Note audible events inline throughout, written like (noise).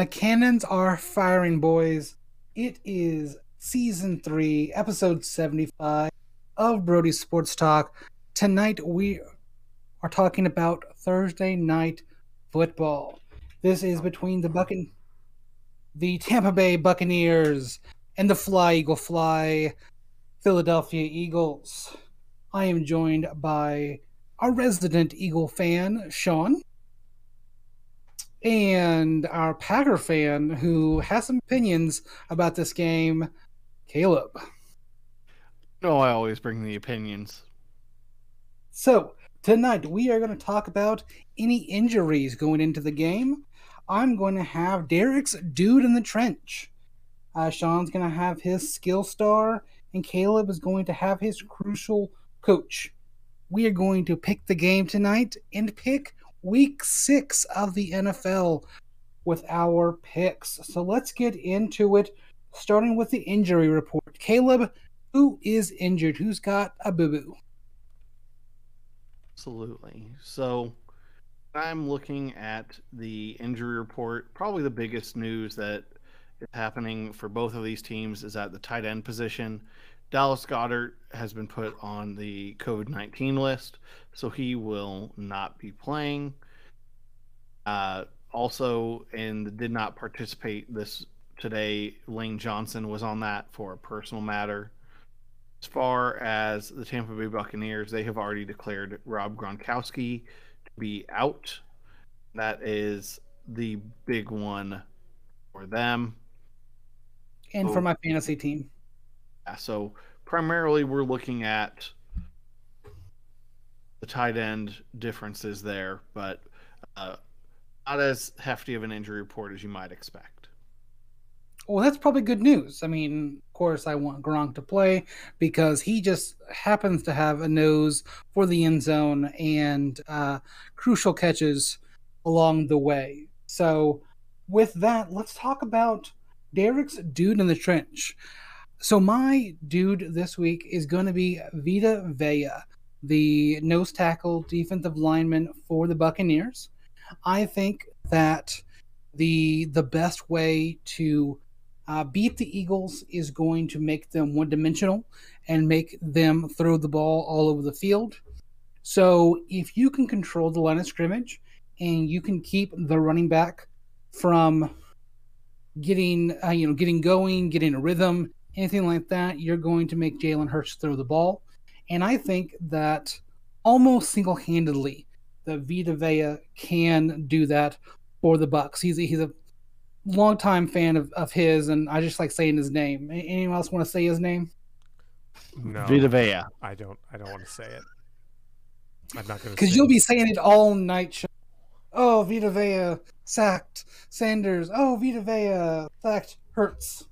The cannons are firing, boys. It is season three, episode 75 of Brody Sports Talk. Tonight we are talking about Thursday night football. This is between the Buccan- the Tampa Bay Buccaneers and the Fly Eagle Fly Philadelphia Eagles. I am joined by our resident Eagle fan, Sean and our Packer fan who has some opinions about this game, Caleb. No, I always bring the opinions. So, tonight we are going to talk about any injuries going into the game. I'm going to have Derek's dude in the trench. Uh, Sean's going to have his skill star, and Caleb is going to have his crucial coach. We are going to pick the game tonight and pick week six of the NFL with our picks. So let's get into it, starting with the injury report. Caleb, who is injured? Who's got a boo boo? Absolutely. So I'm looking at the injury report. Probably the biggest news that is happening for both of these teams is at the tight end position. Dallas Goedert has been put on the COVID 19 list, so he will not be playing. Uh, also, and did not participate this today, Lane Johnson was on that for a personal matter. As far as the Tampa Bay Buccaneers, they have already declared Rob Gronkowski to be out. That is the big one for them. And for my fantasy team. Yeah, so primarily we're looking at the tight end differences there, but uh, not as hefty of an injury report as you might expect. Well, that's probably good news. I mean, of course, I want Gronk to play because he just happens to have a nose for the end zone and uh, crucial catches along the way. So, with that, let's talk about Derek's dude in the trench. So, my dude this week is going to be Vita Vea, the nose tackle defensive lineman for the Buccaneers. I think that the the best way to uh, beat the Eagles is going to make them one dimensional and make them throw the ball all over the field. So if you can control the line of scrimmage and you can keep the running back from getting uh, you know getting going, getting a rhythm, anything like that, you're going to make Jalen Hurts throw the ball. And I think that almost single handedly, the Vita Vea can do that for the Bucks. He's a, he's a longtime fan of, of his, and I just like saying his name. Anyone else want to say his name? No, Vita Vea. I don't. I don't want to say it. I'm not going to. Because you'll be saying it all night. Show. Oh, Vita Vea sacked Sanders. Oh, Vita Vea sacked Hurts.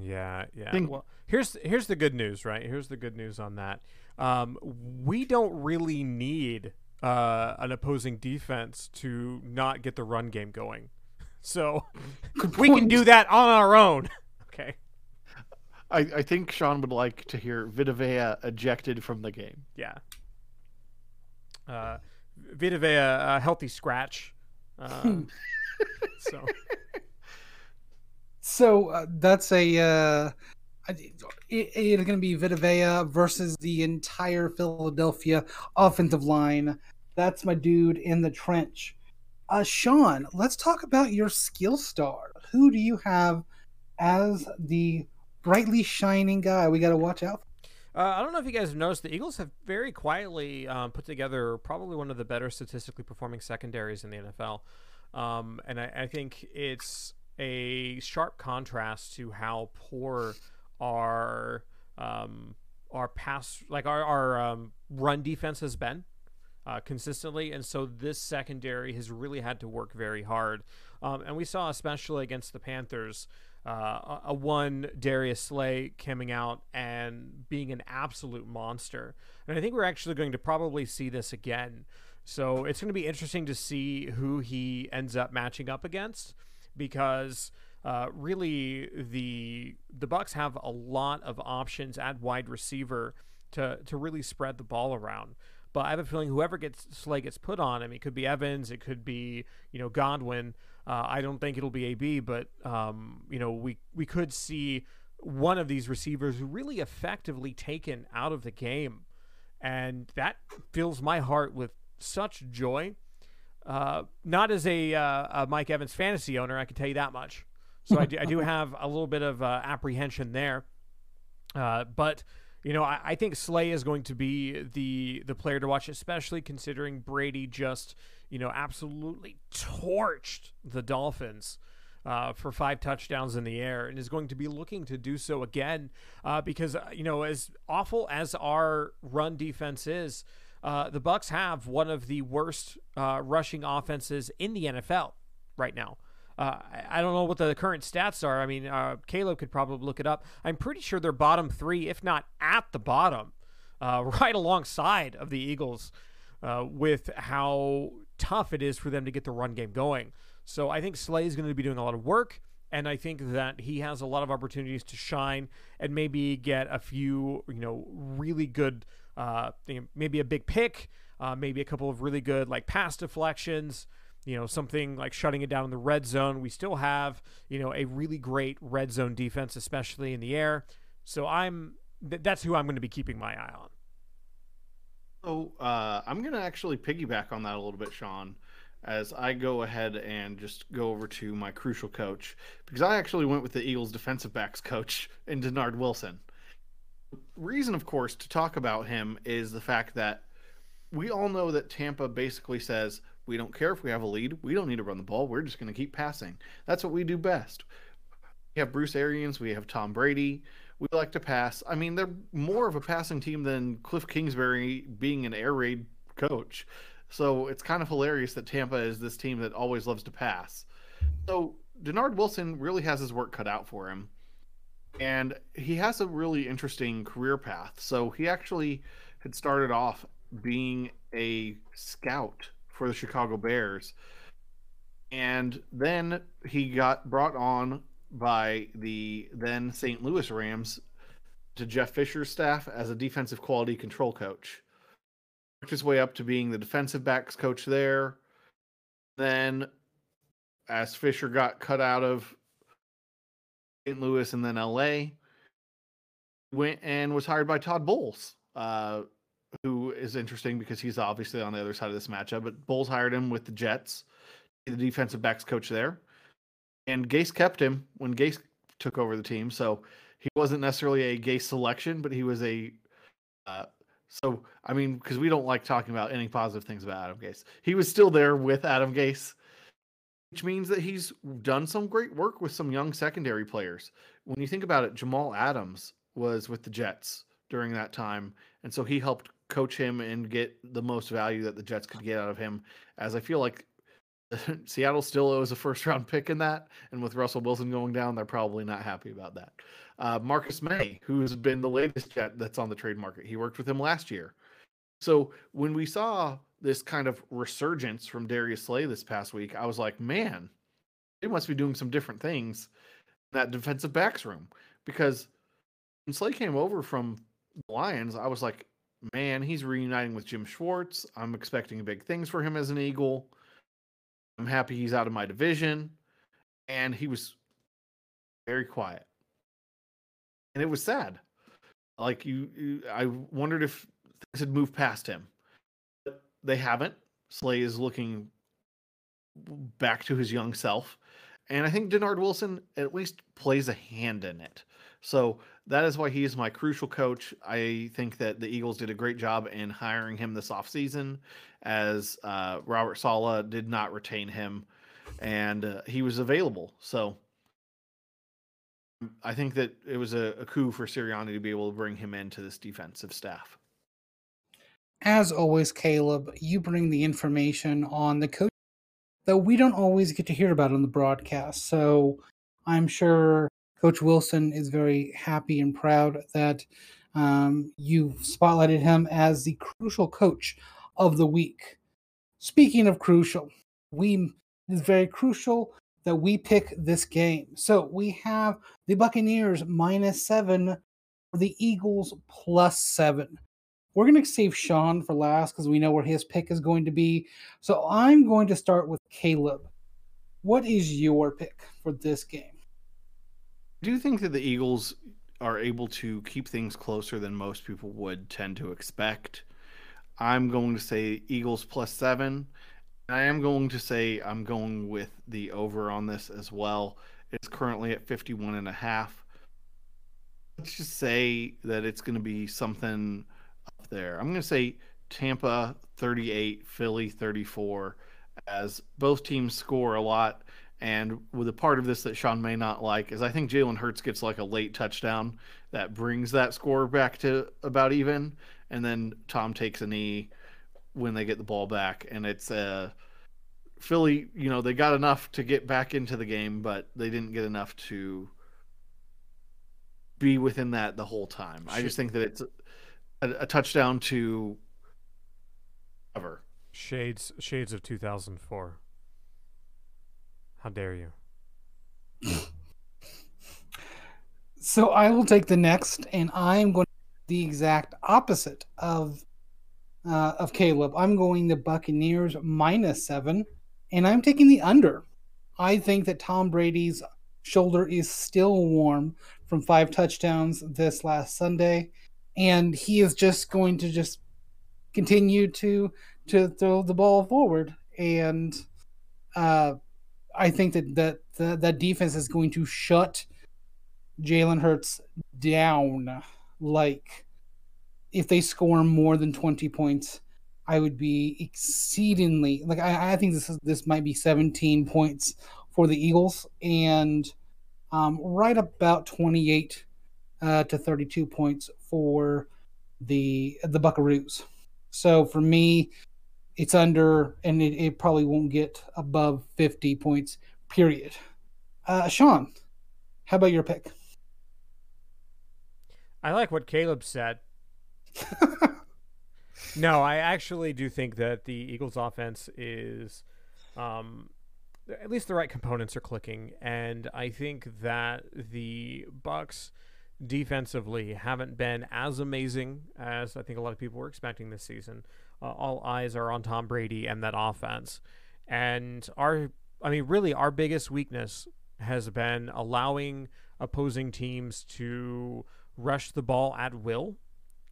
Yeah, yeah. Think- well, here's here's the good news, right? Here's the good news on that. Um, we don't really need uh, an opposing defense to not get the run game going. (laughs) So (laughs) we can do that on our own. (laughs) okay. I, I think Sean would like to hear Vita Vea ejected from the game. Yeah. Uh, Vita Vea, a healthy scratch. Uh, so. So uh, that's a uh, it, it's going to be Vita Vea versus the entire Philadelphia offensive line. That's my dude in the trench. Uh, Sean, let's talk about your skill star. Who do you have as the brightly shining guy we got to watch out uh, I don't know if you guys have noticed, the Eagles have very quietly um, put together probably one of the better statistically performing secondaries in the NFL. Um, and I, I, think it's a sharp contrast to how poor our um, our pass, like our, our um, run defense has been uh, consistently, and so this secondary has really had to work very hard. Um, and we saw, especially against the Panthers, uh, a one Darius Slay coming out and being an absolute monster. And I think we're actually going to probably see this again. So it's going to be interesting to see who he ends up matching up against, because uh, really the the Bucks have a lot of options at wide receiver to to really spread the ball around. But I have a feeling whoever gets Slay gets put on. Mean, it could be Evans, it could be you know Godwin. Uh, I don't think it'll be AB, but um, you know we we could see one of these receivers really effectively taken out of the game, and that fills my heart with such joy. Uh, not as a, uh, a, Mike Evans fantasy owner, I can tell you that much. So I do, I do (laughs) have a little bit of uh, apprehension there, uh, but you know, I, I, think Slay is going to be the the player to watch, especially considering Brady just you know absolutely torched the Dolphins. Uh, for five touchdowns in the air, and is going to be looking to do so again uh, because uh, you know as awful as our run defense is, uh, the Bucks have one of the worst uh, rushing offenses in the NFL right now. Uh, I don't know what the current stats are. I mean, uh, Caleb could probably look it up. I'm pretty sure they're bottom three, if not at the bottom, uh, (laughs) right alongside of the Eagles, with how tough it is for them to get the run game going. So I think Slay is going to be doing a lot of work, and I think that he has a lot of opportunities to shine and maybe get a few, you know, really good, uh, maybe a big pick, uh, maybe a couple of really good like pass deflections you know, something like shutting it down in the red zone. We still have, you know, a really great red zone defense, especially in the air. So I'm th- that's who I'm going to be keeping my eye on. So uh, I'm going to actually piggyback on that a little bit, Sean, as I go ahead and just go over to my crucial coach because I actually went with the Eagles defensive backs coach in Dennard Wilson. Reason, of course, to talk about him is the fact that we all know that Tampa basically says we don't care if we have a lead. We don't need to run the ball. We're just going to keep passing. That's what we do best. We have Bruce Arians. We have Tom Brady. We like to pass. I mean, they're more of a passing team than Cliff Kingsbury being an air raid coach. So it's kind of hilarious that Tampa is this team that always loves to pass. So Dennard Wilson really has his work cut out for him. And he has a really interesting career path. So he actually had started off being a scout for the Chicago Bears. And then he got brought on by the then St. Louis Rams to Jeff Fisher's staff as a defensive quality control coach. Worked his way up to being the defensive backs coach there. Then, as Fisher got cut out of St. Louis and then LA, went and was hired by Todd Bowles, uh, who is interesting because he's obviously on the other side of this matchup. But Bowles hired him with the Jets, the defensive backs coach there, and Gase kept him when Gase took over the team. So he wasn't necessarily a Gase selection, but he was a. Uh, so I mean, because we don't like talking about any positive things about Adam Gase, he was still there with Adam Gase, which means that he's done some great work with some young secondary players. When you think about it, Jamal Adams was with the Jets during that time, and so he helped coach him and get the most value that the Jets could get out of him. As I feel like (laughs) Seattle still owes a first round pick in that, and with Russell Wilson going down, they're probably not happy about that. Uh, Marcus Maye, who's been the latest Jet that's on the trade market, he worked with him last year. So when we saw this kind of resurgence from Darius Slay this past week, I was like, man, they must be doing some different things in that defensive backs room because when Slay came over from the Lions, I was like, man, he's reuniting with Jim Schwartz. I'm expecting big things for him as an Eagle. I'm happy he's out of my division. And he was very quiet. And it was sad. Like you, you I wondered if things had moved past him. They haven't. Slay is looking back to his young self. And I think Dennard Wilson at least plays a hand in it. So that is why he is my crucial coach. I think that the Eagles did a great job in hiring him this offseason, as uh, Robert Saleh did not retain him, and uh, he was available. So I think that it was a, a coup for Sirianni to be able to bring him into this defensive staff. As always, Caleb, you bring the information on the coach that we don't always get to hear about on the broadcast. So I'm sure Coach Wilson is very happy and proud that um, you've spotlighted him as the crucial coach of the week. Speaking of crucial, we is very crucial that we pick this game. So we have the Buccaneers minus seven, the Eagles plus seven. We're going to save Sean for last because we know where his pick is going to be. So I'm going to start with Caleb. What is your pick for this game? I Do think that the Eagles are able to keep things closer than most people would tend to expect? I'm going to say Eagles plus seven. I am going to say I'm going with the over on this as well. It's currently at 51 and a half. Let's just say that it's going to be something up there. I'm going to say Tampa 38, Philly 34, as both teams score a lot. And with a part of this that Sean may not like is I think Jalen Hurts gets like a late touchdown that brings that score back to about even, and then Tom takes a knee when they get the ball back, and it's uh, Philly. You know they got enough to get back into the game, but they didn't get enough to be within that the whole time. I just think that it's a, a touchdown to ever. Shades shades of 2004. How dare you? So I will take the next, and I am going the exact opposite of uh, of Caleb. I'm going the Buccaneers minus seven, and I'm taking the under. I think that Tom Brady's shoulder is still warm from five touchdowns this last Sunday, and he is just going to just continue to to throw the ball forward. And uh, I think that that that, defense is going to shut Jalen Hurts down. Like if they score more than twenty points, I would be exceedingly like I, I think this is this might be seventeen points for the Eagles and um, right about twenty eight uh, to thirty two points for the the Buckaroos. So for me, it's under, and it, it probably won't get above 50 points, period. Uh, Sean, how about your pick? I like what Caleb said. (laughs) no, I actually do think that the Eagles' offense is, um, at least the right components are clicking, and I think that the Bucks defensively haven't been as amazing as I think a lot of people were expecting this season. Uh, all eyes are on Tom Brady and that offense. And our, I mean, really, our biggest weakness has been allowing opposing teams to rush the ball at will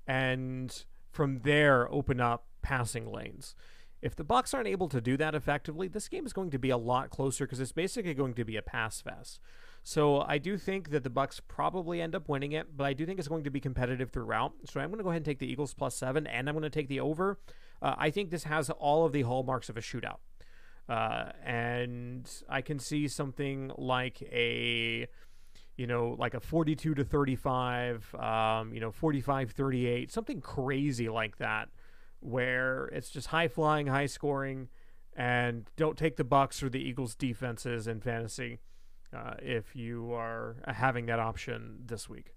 and from there open up passing lanes. If the Bucks aren't able to do that effectively, this game is going to be a lot closer because it's basically going to be a pass fest. So I do think that the Bucks probably end up winning it, but I do think it's going to be competitive throughout. So I'm going to go ahead and take the Eagles plus seven, and I'm going to take the over. Uh, I think this has all of the hallmarks of a shootout. Uh, and I can see something like a, you know, like a 42 to 35, um, you know, 45 38, something crazy like that, where it's just high flying, high scoring, and don't take the Bucks or the Eagles defenses in fantasy uh, if you are having that option this week.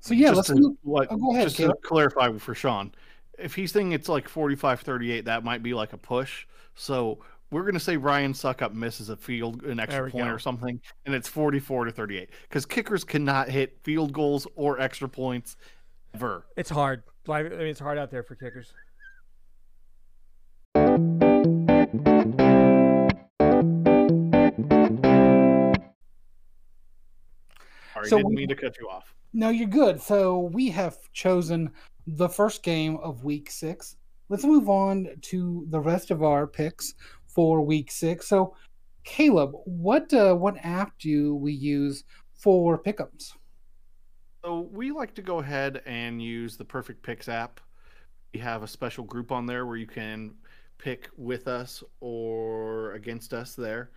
So yeah, just let's to, like, oh, go ahead, just to clarify for Sean, if he's thinking it's like 45-38, that might be like a push. So we're gonna say Ryan Succop misses a field, an extra point go. or something, and it's 44 to 38 because kickers cannot hit field goals or extra points ever. It's hard. I mean, it's hard out there for kickers. Sorry, so didn't mean to cut you off. No, you're good. So we have chosen the first game of week six. Let's move on to the rest of our picks for week six. So, Caleb, what uh, what app do we use for pickups? So we like to go ahead and use the Perfect Picks app. We have a special group on there where you can pick with us or against us there.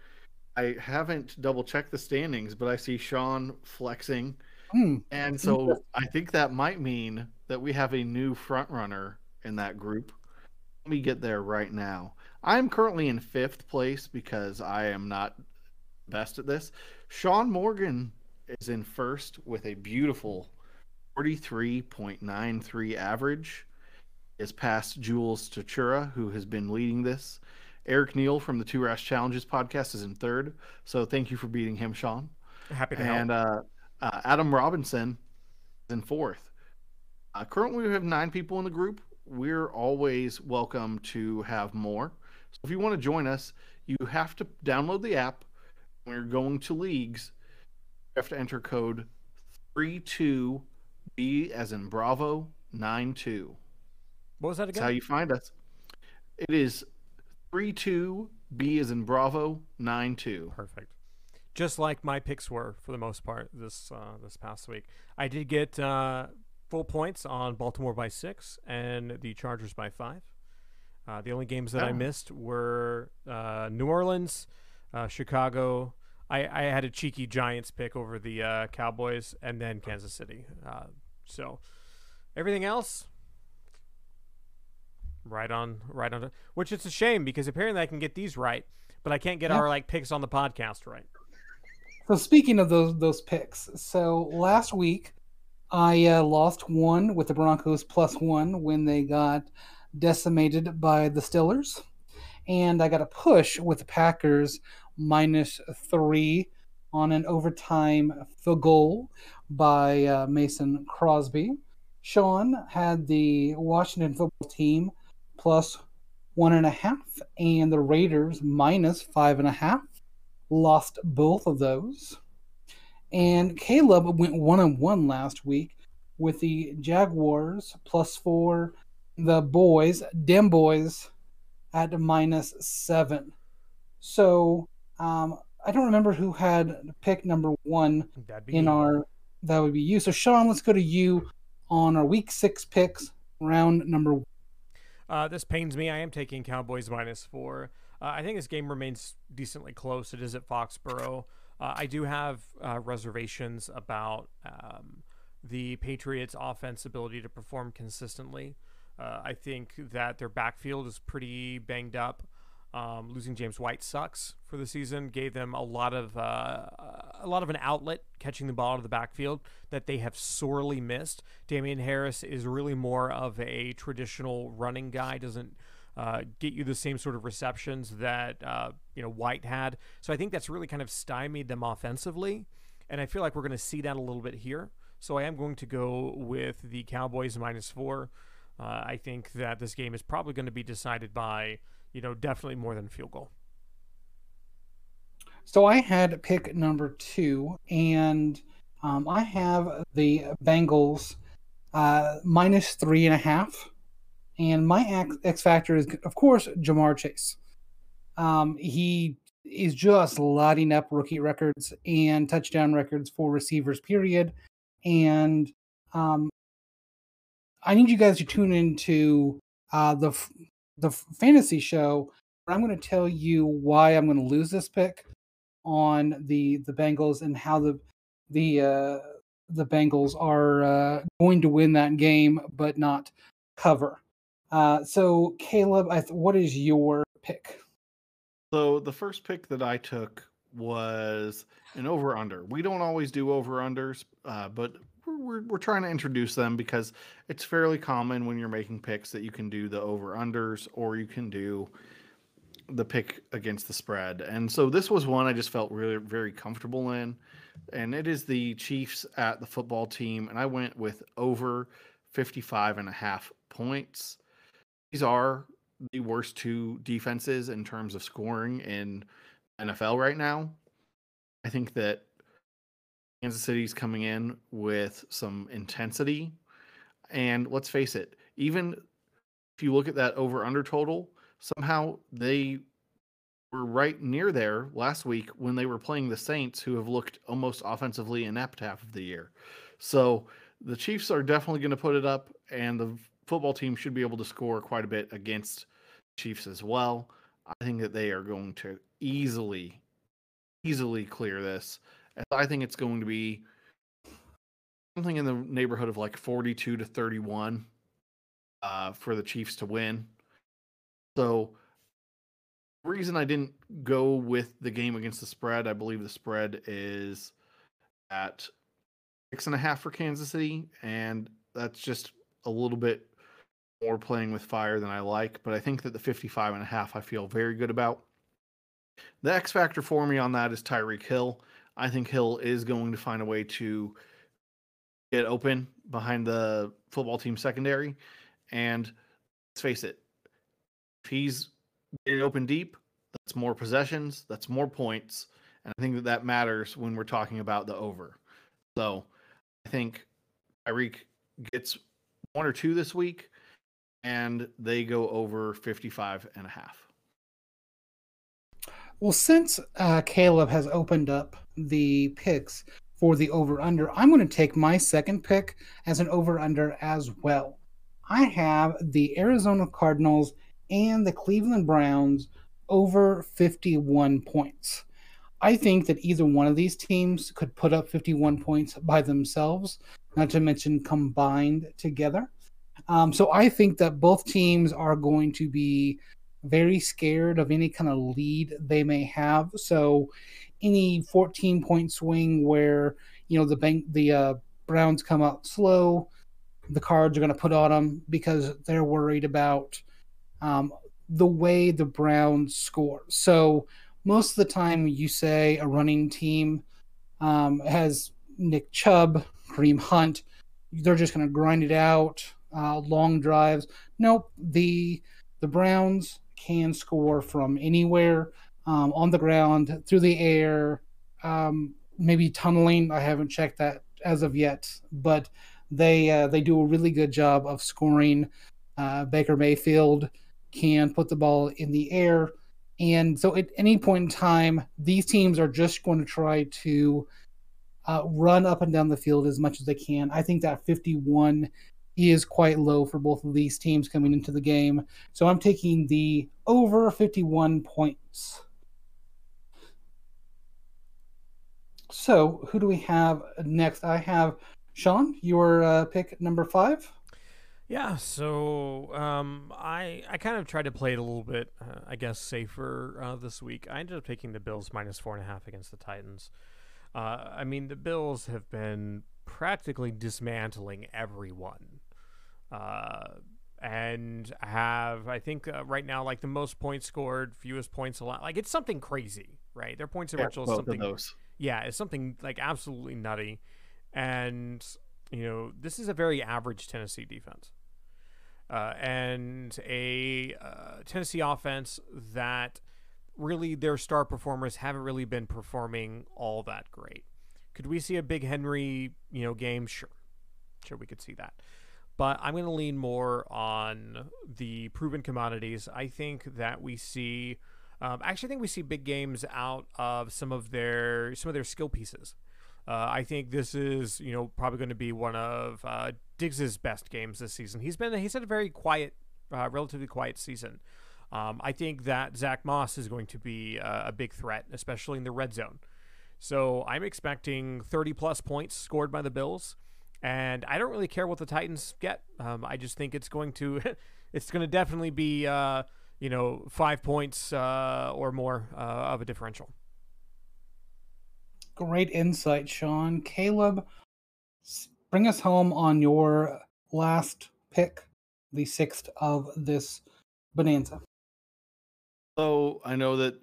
I haven't double checked the standings, but I see Sean flexing. Hmm. And so I think that might mean that we have a new front runner in that group. Let me get there right now. I'm currently in fifth place because I am not best at this. Sean Morgan is in first with a beautiful 43.93 average. Is past Jules Tachura, who has been leading this. Eric Neal from the Two Rash Challenges podcast is in third. So thank you for beating him, Sean. Happy to and, help. uh, uh, Adam Robinson is in fourth. Uh, currently, we have nine people in the group. We're always welcome to have more. So if you want to join us, you have to download the app. When you're going to leagues, you have to enter code 32B as in Bravo 92. What was that again? That's how you find us. It is 32B is in Bravo nine two. Perfect. Just like my picks were for the most part this uh, this past week. I did get uh, full points on Baltimore by six and the Chargers by five. Uh, the only games that I Oh. missed were uh, New Orleans, uh, Chicago. I, I had a cheeky Giants pick over the uh, Cowboys, and then Kansas City. Uh, so everything else, right on, right on. Which it's a shame because apparently I can get these right, but I can't get Yeah. our like picks on the podcast right. So speaking of those those picks, so last week I uh, lost one with the Broncos plus one when they got decimated by the Steelers, and I got a push with the Packers minus three on an overtime field goal by uh, Mason Crosby. Sean had the Washington football team plus one and a half, and the Raiders minus five and a half lost both of those. And Caleb went one on one last week with the Jaguars plus four, the boys, dem boys, at minus seven. So um, I don't remember who had pick number one That'd be in me. our. That would be you. So Sean, let's go to you on our week six picks, round number one. Uh, this pains me. I am taking Cowboys minus four. Uh, I think this game remains decently close. It is at Foxborough. Uh, I do have uh, reservations about um, the Patriots' offense ability to perform consistently. Uh, I think that their backfield is pretty banged up. Um, losing James White sucks for the season. Gave them a lot of uh, a lot of an outlet catching the ball out of the backfield that they have sorely missed. Damien Harris is really more of a traditional running guy. Doesn't uh, get you the same sort of receptions that uh, you know White had. So I think that's really kind of stymied them offensively, and I feel like we're going to see that a little bit here. So I am going to go with the Cowboys minus four. Uh, I think that this game is probably going to be decided by you know definitely more than field goal. So I had pick number two, and um, I have the Bengals uh, minus three and a half. And my X, factor is, of course, Ja'Marr Chase. Um, he is just lighting up rookie records and touchdown records for receivers, period. And um, I need you guys to tune into uh, the the fantasy show. I'm going to tell you why I'm going to lose this pick on the the Bengals and how the the uh, the Bengals are uh, going to win that game, but not cover. Uh, so, Caleb, th- what is your pick? So the first pick that I took was an over under. We don't always do over unders, uh, but we're, we're, trying to introduce them because it's fairly common when you're making picks that you can do the over unders or you can do the pick against the spread. And so this was one I just felt really very comfortable in. And it is the Chiefs at the football team. And I went with over 55 and a half points. These are the worst two defenses in terms of scoring in NFL right now. I think that Kansas City's coming in with some intensity. And let's face it, even if you look at that over under total, somehow they were right near there last week when they were playing the Saints, who have looked almost offensively inept half of the year. So the Chiefs are definitely going to put it up, and the football team should be able to score quite a bit against Chiefs as well. I think that they are going to easily, easily clear this. I think it's going to be something in the neighborhood of like 42 to 31 uh, for the Chiefs to win. So, reason I didn't go with the game against the spread, I believe the spread is at six and a half for Kansas City, and that's just a little bit more playing with fire than I like. But I think that the 55 and a half I feel very good about. The X factor for me on that is Tyreek Hill. I think Hill is going to find a way to get open behind the football team secondary. And let's face it, if he's getting open deep, that's more possessions, that's more points. And I think that that matters when we're talking about the over. So I think Tyreek gets one or two this week, and they go over 55 and a half. Well, since uh, Caleb has opened up the picks for the over under, I'm going to take my second pick as an over under as well. I have the Arizona Cardinals and the Cleveland Browns over 51 points. I think that either one of these teams could put up 51 points by themselves, not to mention combined together. Um, so I think that both teams are going to be very scared of any kind of lead they may have. So any 14 point swing where you know the bank the uh, Browns come out slow, the Cards are going to put on them because they're worried about um, the way the Browns score. So most of the time, you say a running team um, has Nick Chubb, Kareem Hunt, they're just going to grind it out, uh, long drives. Nope, the the Browns can score from anywhere um, on the ground, through the air, um, maybe tunneling. I haven't checked that as of yet, but they uh, they do a really good job of scoring. Uh, Baker Mayfield can put the ball in the air, and so at any point in time, these teams are just going to try to uh, run up and down the field as much as they can. I think that 51 is quite low for both of these teams coming into the game. So I'm taking the over 51 points. So who do we have next? I have Sean, your uh, pick number five. Yeah, so um, I I kind of tried to play it a little bit, uh, I guess, safer uh, this week. I ended up taking the Bills minus four and a half against the Titans. Uh, I mean, the Bills have been practically dismantling everyone uh, and have I think uh, right now like the most points scored, fewest points allowed. Like it's something crazy, right? Their points differential yeah, is something. Yeah, it's something like absolutely nutty, and you know this is a very average Tennessee defense. Uh, and a uh, Tennessee offense that really their star performers haven't really been performing all that great. Could we see a big Henry, you know, game? Sure, sure we could see that but I'm going to lean more on the proven commodities. I think that we see, um, actually, I think we see big games out of some of their some of their skill pieces. Uh, I think this is, you know, probably going to be one of uh, Diggs's best games this season. He's been he's had a very quiet, uh, relatively quiet season. Um, I think that Zack Moss is going to be a big threat, especially in the red zone. So I'm expecting 30 plus points scored by the Bills. And I don't really care what the Titans get. Um, I just think it's going to, (laughs) it's going to definitely be, uh, you know, five points uh, or more uh, of a differential. Great insight, Sean. Caleb, bring us home on your last pick, the sixth of this bonanza. So I know that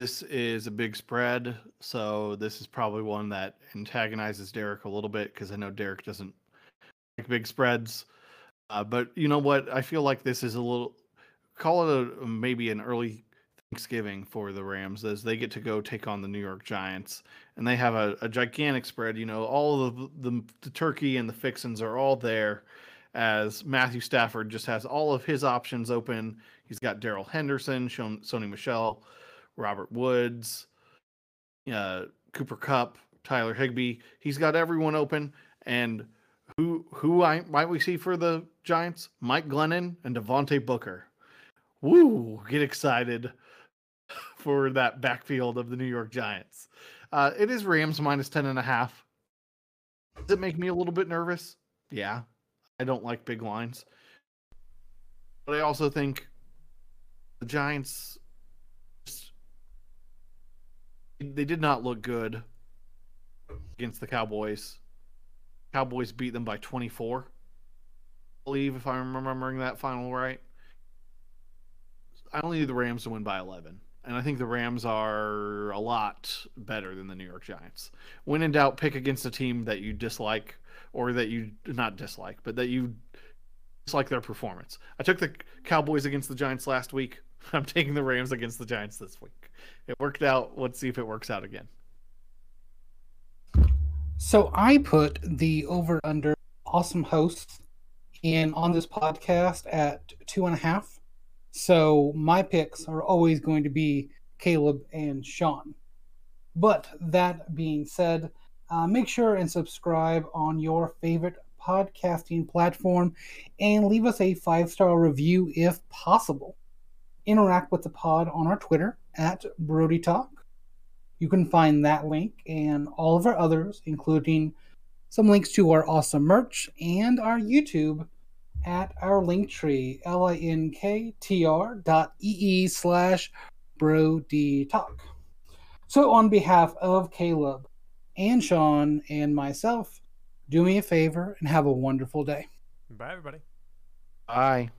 this is a big spread, so this is probably one that antagonizes Derek a little bit because I know Derek doesn't like big spreads. Uh, but you know what? I feel like this is a little call it a maybe an early Thanksgiving for the Rams as they get to go take on the New York Giants, and they have a, a gigantic spread. You know, all of the, the, turkey and the fixins are all there, as Matthew Stafford just has all of his options open. He's got Darrell Henderson, Sony Michel. Robert Woods, uh, Cooper Kupp, Tyler Higbee. He's got everyone open. And who who I, might we see for the Giants? Mike Glennon and Devontae Booker. Woo! Get excited (laughs) for that backfield of the New York Giants. Uh, it is Rams minus 10 and a half. Does it make me a little bit nervous? Yeah. I don't like big lines. But I also think the Giants they did not look good against the Cowboys. Cowboys beat them by 24. I believe if I'm remembering that final right. I only need the Rams to win by 11. and I think the Rams are a lot better than the New York Giants. When in doubt, pick against a team that you dislike or that you not dislike, but that you dislike their performance. I took the Cowboys against the Giants last week. (laughs) I'm taking the Rams against the Giants this week. It worked out. Let's see if it works out again. So I put the over under awesome hosts in on this podcast at two and a half. So my picks are always going to be Caleb and Sean. But that being said, uh, make sure and subscribe on your favorite podcasting platform and leave us a five star review if possible. Interact with the pod on our Twitter at Brody Talk. You can find that link and all of our others, including some links to our awesome merch and our YouTube at our link tree, linktr dot ee slash Brody Talk. So, on behalf of Caleb and Sean and myself, do me a favor and have a wonderful day. Bye, everybody. Bye.